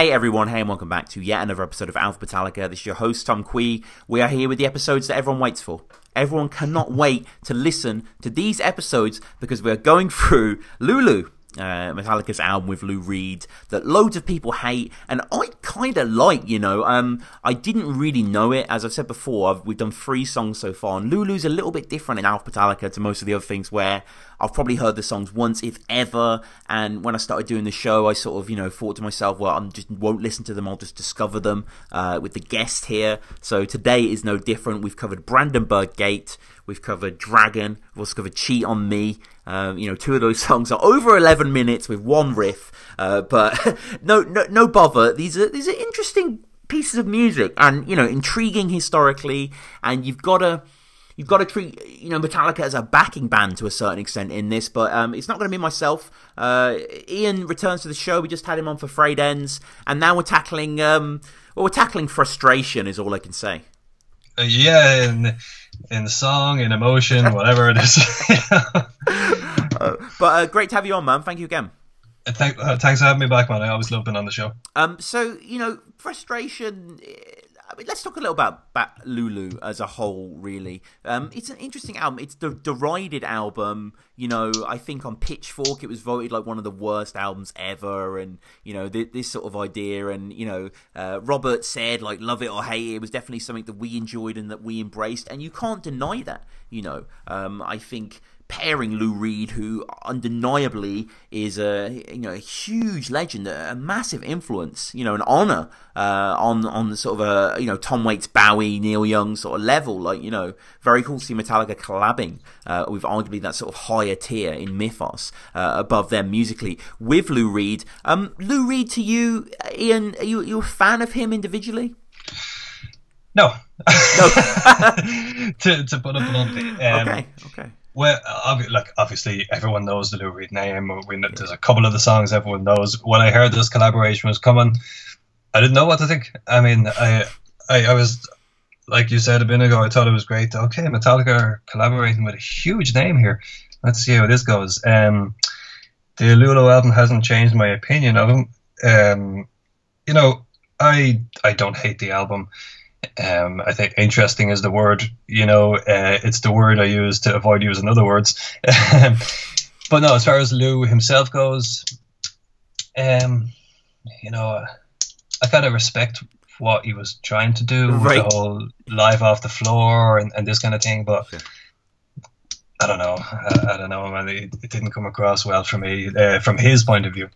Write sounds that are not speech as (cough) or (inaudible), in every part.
Hey everyone, hey and welcome back to yet another episode of Alpha Metallica. This is your host Tom Quee. We are here with the episodes that everyone waits for. Everyone cannot (laughs) wait to listen to these episodes because we are going (laughs) through Lulu, uh, Metallica's album with Lou Reed that loads of people hate, and I kind of like. You know, um, I didn't really know it. As I've said before, I've, we've done three songs so far, and Lulu's a little bit different in Alpha Metallica to most of the other things where I've probably heard the songs once, if ever. And when I started doing the show, I sort of, you know, thought to myself, well, I just won't listen to them. I'll just discover them uh, with the guest here. So today is no different. We've covered Brandenburg Gate. We've covered Dragon. We've also covered Cheat on Me. Um, you know, two of those (laughs) songs are over 11 minutes with one riff. Uh, but (laughs) no, no, no bother. These are these are interesting pieces of music and you know intriguing historically. And you've got to you've got to treat you know Metallica as a backing band to a certain extent in this, but um, it's not going to be myself. Uh, Ian returns to the show. We just had him on for Frayed Ends, and now we're tackling um, well, we're tackling frustration. Is all I can say. Uh, yeah, in in song, in emotion, whatever it is. (laughs) uh, but uh, great to have you on, man. Thank you again. Thank, uh, thanks for having me back, man. I always love being on the show. Um, so you know, frustration I mean, let's talk a little about, about Lulu as a whole. Really, um, it's an interesting album. It's the derided album. You know, I think on Pitchfork it was voted like one of the worst albums ever, and you know this, this sort of idea. And you know, uh, Robert said like love it or hate it. It was definitely something that we enjoyed and that we embraced, and you can't deny that. You know, um, I think pairing Lou Reed, who undeniably is a you know a huge legend, a massive influence, you know, an honor uh, on on the sort of a you know Tom Waits, Bowie, Neil Young sort of level. Like you know, very cool to see Metallica collabing uh, with arguably that sort of higher tier in Mythos uh, above them musically with Lou Reed. Um, Lou Reed, to you, Ian, are you, are you a fan of him individually? No. No. (laughs) to, to put it bluntly. Um, okay, okay. Well, like obviously everyone knows the Lou Reed name. We know, there's a couple of the songs everyone knows. When I heard this collaboration was coming, I didn't know what to think. I mean, I, I, I was like you said a minute ago. I thought it was great. Okay, Metallica are collaborating with a huge name here. Let's see how this goes. Um, the Lulu album hasn't changed my opinion of him. Um, you know, I I don't hate the album. Um, I think interesting is the word. You know, uh, it's the word I use to avoid using other words. (laughs) but no, as far as Lou himself goes, um, you know, I kind of respect what he was trying to do right. the whole live off the floor and, and this kind of thing. But I don't know. I, I don't know, man. It, it, didn't come across well for me uh, from his point of view.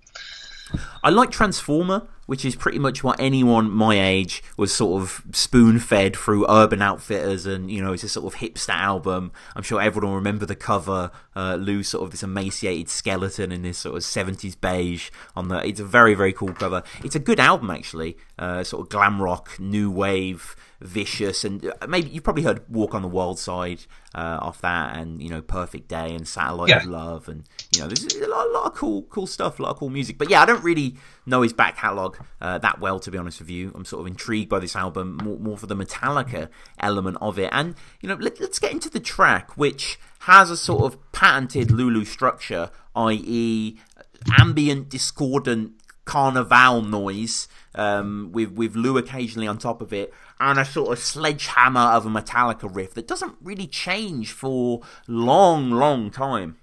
I like Transformer, which is pretty much what anyone my age was sort of spoon fed through Urban Outfitters, and you know, it's a sort of hipster album. I'm sure everyone will remember the cover. Uh, Lou, sort of this emaciated skeleton in this sort of 70s beige on the. It's a very very cool cover. It's a good album actually. Uh, sort of glam rock, new wave vicious, and uh, maybe you've probably heard "Walk on the Wild Side" uh, off that, and you know "Perfect Day" and "Satellite yeah. of Love," and you know there's a lot, a lot, of cool, cool stuff, a lot of cool music. But yeah, I don't really know his back catalog uh, that well, to be honest with you. I'm sort of intrigued by this album more, more for the Metallica element of it, and you know let, let's get into the track, which has a sort of patented Lulu structure, i.e., ambient, discordant carnival noise um, with with Lou occasionally on top of it, and a sort of sledgehammer of a Metallica riff that doesn't really change for long, long time.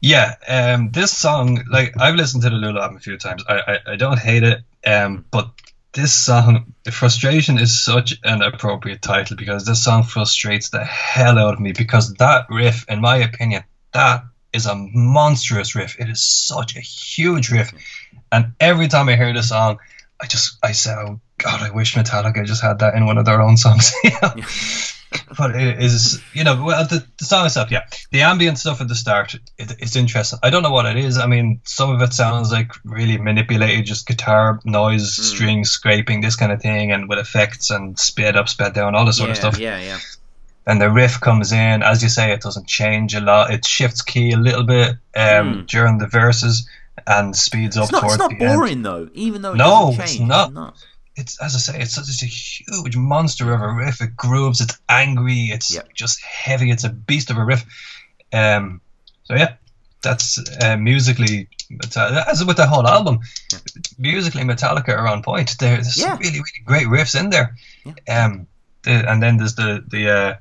Yeah, um, this song, like I've listened to the Lulu album a few times. I, I, I don't hate it, um, but this song, the "Frustration," is such an appropriate title because this song frustrates the hell out of me. Because that riff, in my opinion, that is a monstrous riff. It is such a huge riff, and every time I hear the song, I just I say, "Oh God, I wish Metallica just had that in one of their own songs." (laughs) But it is, you know, well, the, the song itself, yeah, the ambient stuff at the start, it, it's interesting. I don't know what it is. I mean, some of it sounds like really manipulated, just guitar noise, mm. strings scraping, this kind of thing, and with effects and sped up, sped down, all this sort yeah, of stuff. Yeah, yeah and the riff comes in. As you say, it doesn't change a lot. It shifts key a little bit um, mm. during the verses and speeds up not, towards the end. It's not boring though, even though it no, it's not. It's not. It's as I say, it's such a huge monster of a riff. It grooves. It's angry. It's yep. just heavy. It's a beast of a riff. Um, so yeah, that's uh, musically as with the whole album. Musically, Metallica are on point. There's Yeah. some really really great riffs in there. Yeah. Um, the, and then there's the the. Uh,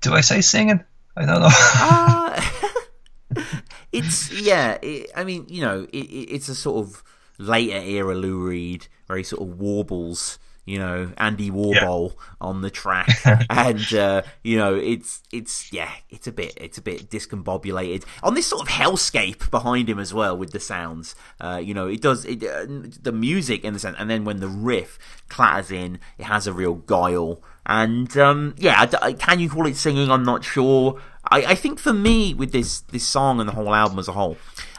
do I say singing? I don't know. (laughs) (laughs) (laughs) It's yeah. It, I mean, you know, it, it's a sort of later era Lou Reed, where he sort of warbles. You know, Andy Warhol on the track, (laughs) and uh, you know, it's it's yeah, it's a bit it's a bit discombobulated on this sort of hellscape behind him as well with the sounds. Uh, you know, it does it, uh, the music in the sense, and then when the riff clatters in, it has a real guile. And um, yeah, I I- can you call it singing? I'm not sure. I, I think for me, with this this song and the whole album as a whole,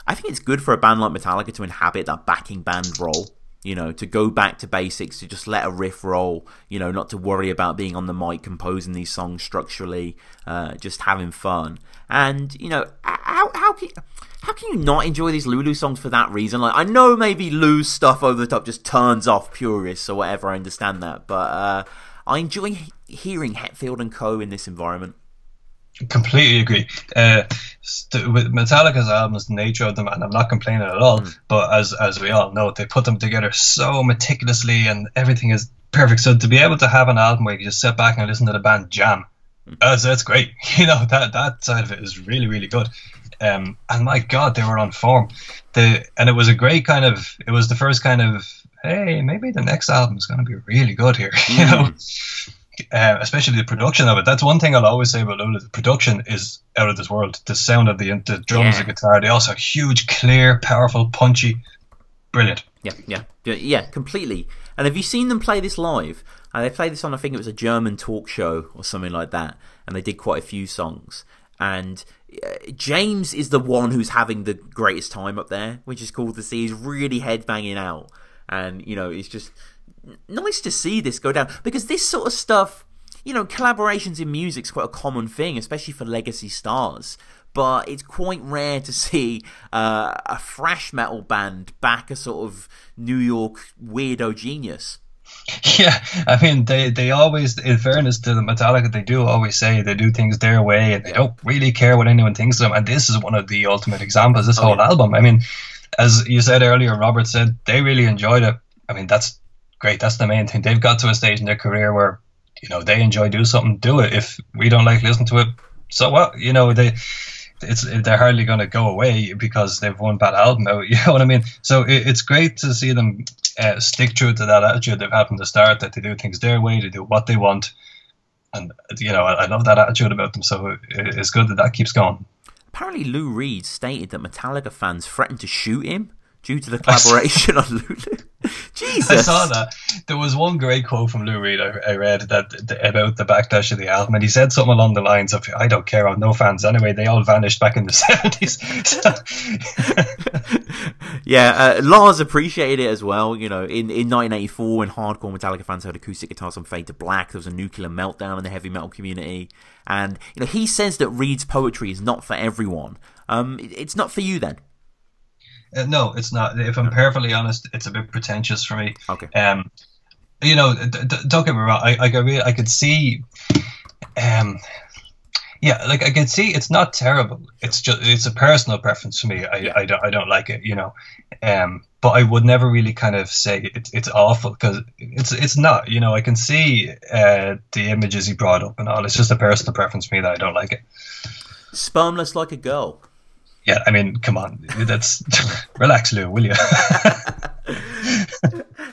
I think it's good for a band like Metallica to inhabit that backing band role. You know, to go back to basics, to just let a riff roll. You know, not to worry about being on the mic composing these songs structurally, uh, just having fun. And you know, how how can how can you not enjoy these Lulu songs for that reason? Like, I know maybe Lou's stuff over the top just turns off purists or whatever. I understand that, but uh, I enjoy hearing Hetfield and Co. in this environment. Completely agree. Uh, st- with Metallica's albums, the nature of them, and I'm not complaining at all. But as as we all know, they put them together so meticulously, and everything is perfect. So to be able to have an album where you just sit back and listen to the band jam, that's that's great. (laughs) You know that that side of it is really really good. Um, and my God, they were on form. The and it was a great kind of. It was the first kind of. Hey, maybe the next album is going to be really good here. (laughs) You know uh, especially the production of it. That's one thing I'll always say about Lulu. The production is out of this world. The sound of the, the drums, Yeah. the guitar, they also huge, clear, powerful, punchy, brilliant. Yeah, yeah, yeah, completely. And have you seen them play this live? Uh, they played this on, I think it was a German talk show or something like that, and they did quite a few songs. And uh, James is the one who's having the greatest time up there, which is cool to see. He's really headbanging out, and you know, it's just nice to see this go down because this sort of stuff, you know, collaborations in music's quite a common thing, especially for legacy stars. But it's quite rare to see uh, a thrash metal band back a sort of New York weirdo genius. Yeah, I mean, they, they always, in fairness to the Metallica, they do always say they do things their way and they don't really care what anyone thinks of them. And this is one of the ultimate examples, this whole yeah. album. I mean, as you said earlier, Robert said they really enjoyed it. I mean, that's great. That's the main thing. They've got to a stage in their career where, you know, they enjoy do something, do it. If we don't like listen to it, so what? You know, they it's they're hardly going to go away because they've one bad album out. (laughs) You know what I mean? So it, it's great to see them uh, stick true to that attitude they've had from the start. That they do things their way, they do what they want, and you know I, I love that attitude about them. So it, it's good that that keeps going. Apparently, Lou Reed stated that Metallica fans threatened to shoot him due to the collaboration on Lulu. Jesus. (laughs) I saw that. There was one great quote from Lou Reed I, I read that, that about the backlash of the album, and he said something along the lines of, "I don't care, I've no fans anyway. They all vanished back in the (laughs) seventies. (laughs) yeah, uh, Lars appreciated it as well. You know, in, in 1984, when hardcore Metallica fans heard acoustic guitars on Fade to Black, there was a nuclear meltdown in the heavy metal community. And, you know, he says that Reed's poetry is not for everyone. Um, it- it's not for you then. Uh, no, it's not. If I'm perfectly honest, it's a bit pretentious for me. Okay. Um, you know, d- d- don't get me wrong. I I, could really, I could see, um, yeah, like I could see it's not terrible. It's just it's a personal preference for me. I, I don't I don't like it. You know, um, but I would never really kind of say it's it's awful because it's it's not. You know, I can see uh, the images he brought up and all. It's just a personal preference for me that I don't like it. Spermless like a girl. Yeah, I mean, come on, that's (laughs) relax, Lou, will you? (laughs)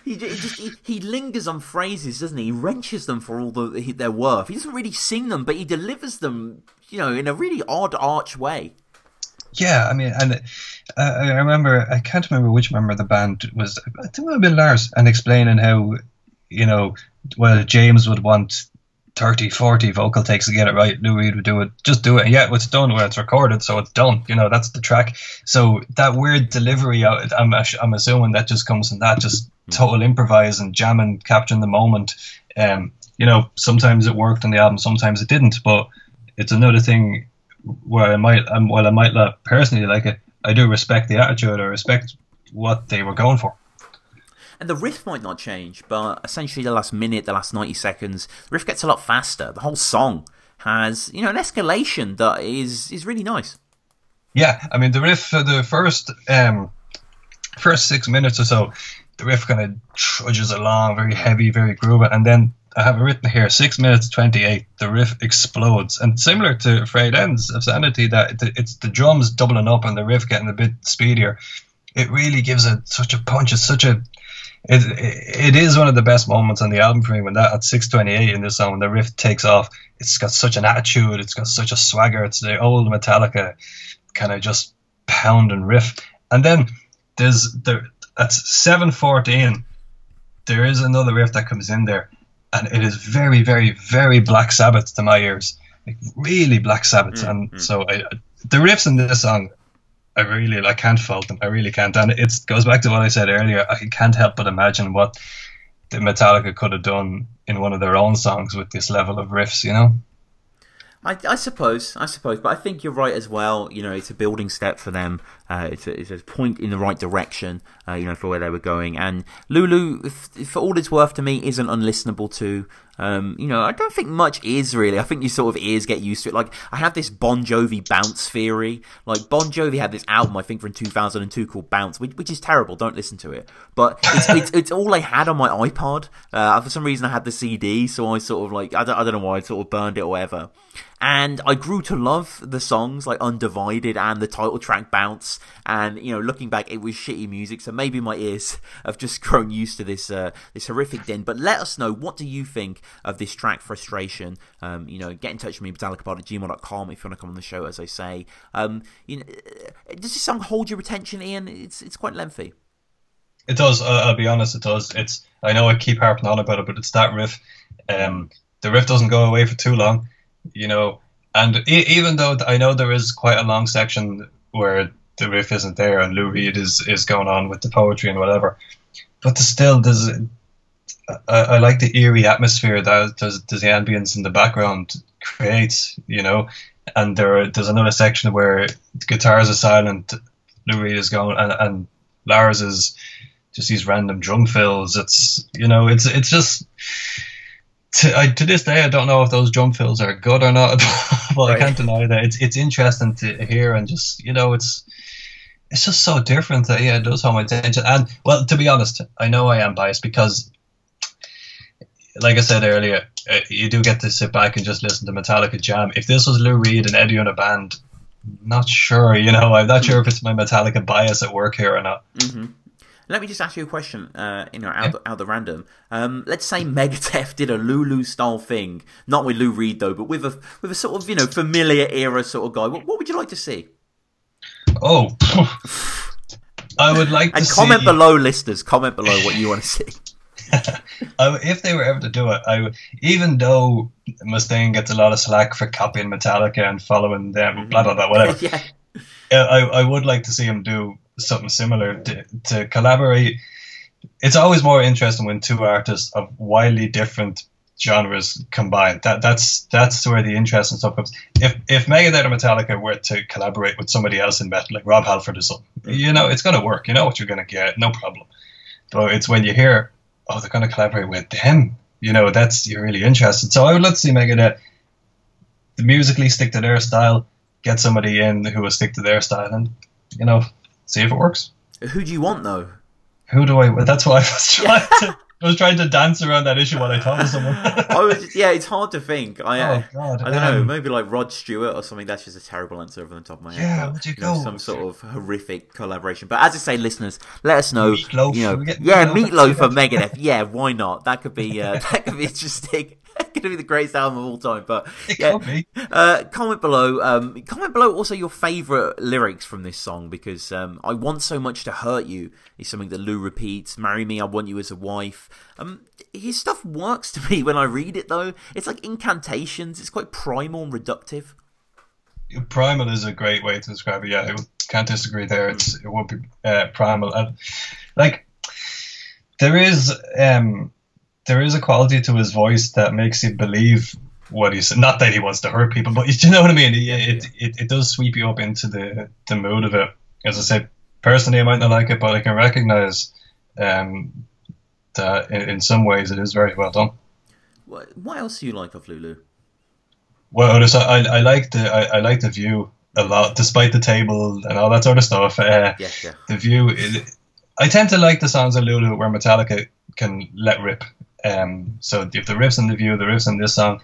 He, he just he, he lingers on phrases, doesn't he? He wrenches them for all the, he- their worth. He doesn't really sing them, but he delivers them, you know, in a really odd arch way. Yeah, I mean, and uh, I remember, I can't remember which member of the band was, I think it might have been Lars, and explaining how, you know, well, James would want 30, 40 vocal takes to get it right. Lou Reed would do it, just do it. And yeah, it's done when it's recorded, so it's done. You know, that's the track. So that weird delivery, I'm, I'm assuming that just comes from that, just total improvise and jamming, capturing the moment. Um, you know, sometimes it worked on the album, sometimes it didn't, but it's another thing where I might, um, while I might not personally like it, I do respect the attitude. I respect what they were going for. And the riff might not change, but essentially the last minute, the last 90 seconds, the riff gets a lot faster. The whole song has, you know, an escalation that is, is really nice. Yeah, I mean the riff for the first um, first six minutes or so, the riff kind of trudges along, very heavy, very groovy, and then I have it written here, six minutes twenty eight, the riff explodes, and similar to Frayed Ends of Sanity, that it's the drums doubling up and the riff getting a bit speedier. It really gives it such a punch. It's such a it, it is one of the best moments on the album for me when that at 628 in this song when the riff takes off it's got such an attitude it's got such a swagger it's the old metallica kind of just pound and riff. And then there's there at 714 there is another riff that comes in there and it is very very very black sabbath to my ears. Like really black sabbath. Mm, and mm. so I, the riffs in this song I really I can't fault them. I really can't. And it goes back to what I said earlier. I can't help but imagine what the Metallica could have done in one of their own songs with this level of riffs. You know. I, I, suppose, I suppose, but I think you're right as well. You know, it's a building step for them. Uh, it's, a, it's, a, point in the right direction, uh, you know, for where they were going. And Lulu, if, for all it's worth to me, isn't unlistenable to. Um, you know, I don't think much is really. I think you sort of ears get used to it. Like, I have this Bon Jovi bounce theory. Like, Bon Jovi had this album, I think, from 2002 called Bounce, which, which is terrible. Don't listen to it. But it's, (laughs) it's, it's, all I had on my iPod. Uh, for some reason, I had the CD, so I sort of like, I don't, I don't know why, I sort of burned it or whatever. And I grew to love the songs like Undivided and the title track Bounce. And, you know, looking back, it was shitty music, so maybe my ears (laughs) have just grown used to this, uh, this horrific din. But let us know, what do you think of this track frustration. Um, you know, get in touch with me, metallicapod at gmail.com if you want to come on the show, as I say. Um, you know, uh, does this song hold your attention, Ian? It's, it's quite lengthy. It does. Uh, I'll be honest. It does. It's. I know I keep harping on about it, but it's that riff. Um, the riff doesn't go away for too long, you know. And e- even though I know there is quite a long section where the riff isn't there and Lou Reed is is going on with the poetry and whatever, but still there's I, I, like the eerie atmosphere that does, does the ambience in the background creates, you know. And there there's another section where guitars are silent, Lou Reed is going, and, and Lars is just these random drum fills. It's you know, it's it's just to, I, to this day I don't know if those drum fills are good or not, (laughs) but right. I can't deny that it's it's interesting to hear and just you know it's it's just so different that yeah it does hold my attention. And well, to be honest, I know I am biased because like I said earlier, uh, you do get to sit back and just listen to Metallica jam. If this was Lou Reed and Eddie on a band, not sure. You know, I'm not sure if it's my Metallica bias at work here or not. Mm-hmm. Let me just ask you a question, uh, you know, out, yeah. out the random. Um, let's say Megadeth (laughs) did a Lulu style thing, not with Lou Reed though, but with a with a sort of you know familiar era sort of guy. What, what would you like to see? Oh, (laughs) I would like and comment see... below, listeners. Comment below what you want to see. (laughs) if they were ever to do it, I even though Mustaine gets a lot of slack for copying Metallica and following them, mm-hmm. blah blah blah, whatever. yeah. I, I would like to see him do something similar to, to collaborate. It's always more interesting when two artists of wildly different genres combine. That that's that's where the interesting stuff comes. If if Megadeth or Metallica were to collaborate with somebody else in metal, like Rob Halford or something, you know, it's gonna work. You know what you're gonna get, no problem. But it's when you hear oh, they're going to collaborate with them. You know, that's you're really interested. So I would love to see Megadeth musically stick to their style, get somebody in who will stick to their style, and you know, see if it works. Who do you want though? Who do I? That's why I was (laughs) trying to. I was trying to dance around that issue while I talked to someone. (laughs) I was, yeah, it's hard to think. I, oh, God, I don't um, know, maybe like Rod Stewart or something. That's just a terrible answer over the top of my head. Yeah, but, would you, you go? Know, some sort of horrific collaboration. But as I say, listeners, let us know. Meatloaf. You know, yeah, Meatloaf for Megadeth. Yeah, why not? That could be uh, (laughs) that could be interesting. (laughs) going to be the greatest album of all time. But yeah, uh, comment below. Um, comment below also your favourite lyrics from this song because um, I want so much to hurt you is something that Lou repeats. Marry me, I want you as a wife. Um, his stuff works to me (laughs) when I read it though. It's like incantations. It's quite primal and reductive. Primal is a great way to describe it. Yeah, I can't disagree there. It's it would be uh, primal and like there is um there is a quality to his voice that makes you believe what he's not that he wants to hurt people, but (laughs) you know what I mean. It, it, it, it does sweep you up into the the mood of it. As I said, personally, I might not like it, but I can recognize um, that in, in, some ways it is very well done. What, what else do you like of Lulu? Well, I, I like the I, I like the view a lot, despite the table and all that sort of stuff. Uh, Yeah, yeah. the view. Is, I tend to like the songs of Lulu where Metallica can let rip. Um, so if the riffs in the view, the riffs in this song,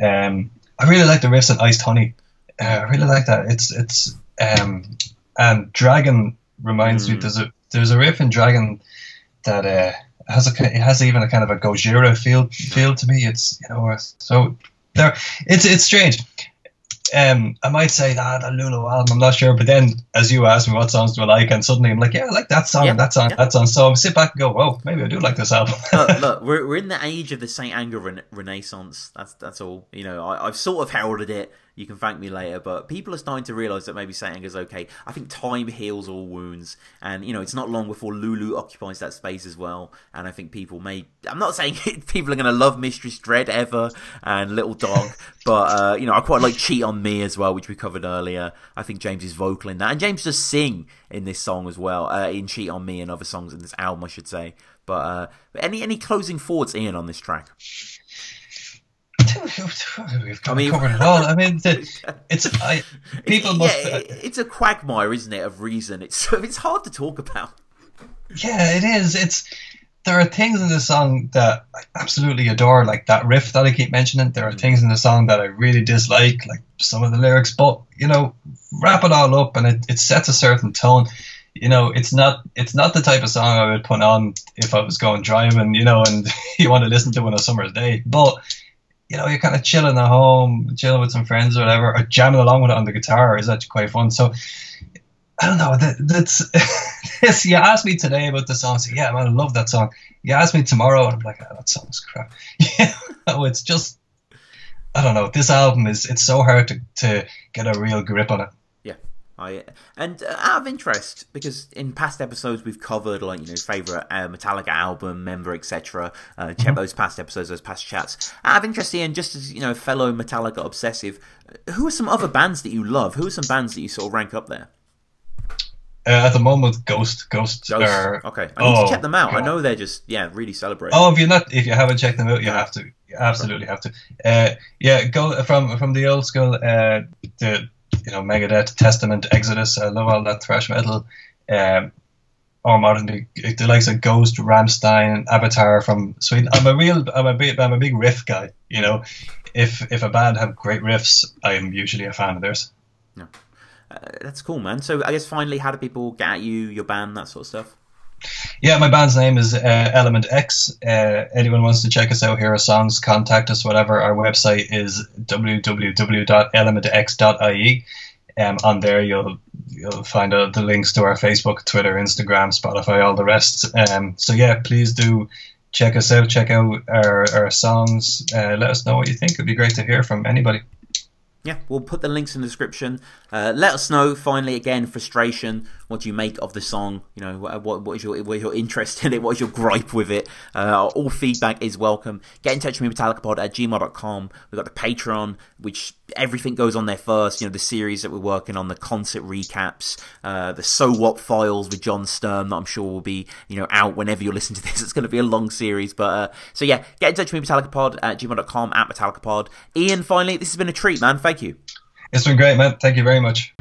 um, I really like the riffs in Iced Honey. Uh, I really like that. It's it's um, and Dragon reminds me. Mm. There's a there's a riff in Dragon that uh, has a it has even a kind of a Gojira feel feel to me. It's you know so there. It's it's strange. Um, I might say that a Lulu album. I'm not sure, but then as you asked me what songs do I like, and suddenly I'm like, yeah, I like that song, Yeah, and that song, yeah. that song. So I sit back and go, whoa, maybe I do like this album. look, look, (laughs) we're we're in the age of the Saint Anger rena- Renaissance. That's that's all. You know, I, I've sort of heralded it. You can thank me later, but people are starting to realise that maybe Saint Anger's okay. I think time heals all wounds, and you know, it's not long before Lulu occupies that space as well. And I think people may. I'm not saying (laughs) people are going to love Mistress Dread ever and Little Dog, (laughs) but uh, you know, I quite like Cheat on Me as well, which we covered earlier. I think James is vocal in that, and James does sing in this song as well, uh, in Cheat on Me and other songs in this album, I should say. But uh, any any closing thoughts, Ian, on this track? We've I mean- covered it all. I mean, the, it's (laughs) I, people It's- must. yeah, it- it's a quagmire, isn't it, of reason? It's (laughs) it's hard to talk about. Yeah, it is. It's there are things in the song that I absolutely adore, like that riff that I keep mentioning. There are mm. things in the song that I really dislike, like some of the lyrics. But you know, wrap it all up, and it, it sets a certain tone. You know, it's not it's not the type of song I would put on if I was going driving. You know, and (laughs) you want to listen to on a summer's day. But you know, you're kind of chilling at home, chilling with some friends or whatever, or jamming along with it on the guitar is actually quite fun. So I don't know. That, that's (laughs) this. You asked me today about the song. Said, yeah, man, I love that song. You asked me tomorrow, and I'm like, oh, that song's crap. (laughs) Yeah, no, it's just. I don't know. This album is. It's so hard to, to get a real grip on it. Yeah, I and uh, out of interest because in past episodes we've covered like you know favorite uh, Metallica album, member, etc. Uh, check those past episodes, those past chats. Out of interest, Ian, just as you know, fellow Metallica obsessive, uh, who are some other bands that you love? Who are some bands that you sort of rank up there? Uh, at the moment, Ghost, Ghost, Ghost. are. Okay, I need oh, to check them out. I know they're just yeah, really celebrating. Oh, if you're not, if you haven't checked them out, you have to. You absolutely have to. Uh, yeah, go from from the old school. Uh, the you know Megadeth, Testament, Exodus. I love all that thrash metal. Um, or modern the, the likes of Ghost, Rammstein, Avatar from Sweden. I'm a real, I'm a big, I'm a big riff guy. You know, if if a band have great riffs, I'm usually a fan of theirs. Uh, that's cool, man. So I guess finally, how do people get at you, your band, that sort of stuff? Yeah, my band's name is uh, Element X. Uh, anyone wants to check us out, hear our songs, contact us, whatever. Our website is www.elementx.ie. Um, on there, you'll you'll find out the links to our Facebook, Twitter, Instagram, Spotify, all the rest. Um, so yeah, please do check us out. Check out our, our songs. Uh, let us know what you think. It'd be great to hear from anybody. Yeah, we'll put the links in the description. Uh, let us know. Finally, again, frustration. What do you make of the song? You know, what what, is your what is your interest in it? What is your gripe with it? Uh, all feedback is welcome. Get in touch with me, MetallicaPod at gmail.com. We've got the Patreon, which everything goes on there first. You know, the series that we're working on, the concert recaps, uh, the So What files with John Sturm that I'm sure will be you know out whenever you listen to this. (laughs) It's going to be a long series, but uh, so yeah, get in touch with me, MetallicaPod at gmail.com at MetallicaPod. Ian, finally, this has been a treat, man. Thank you. It's been great, man. Thank you very much.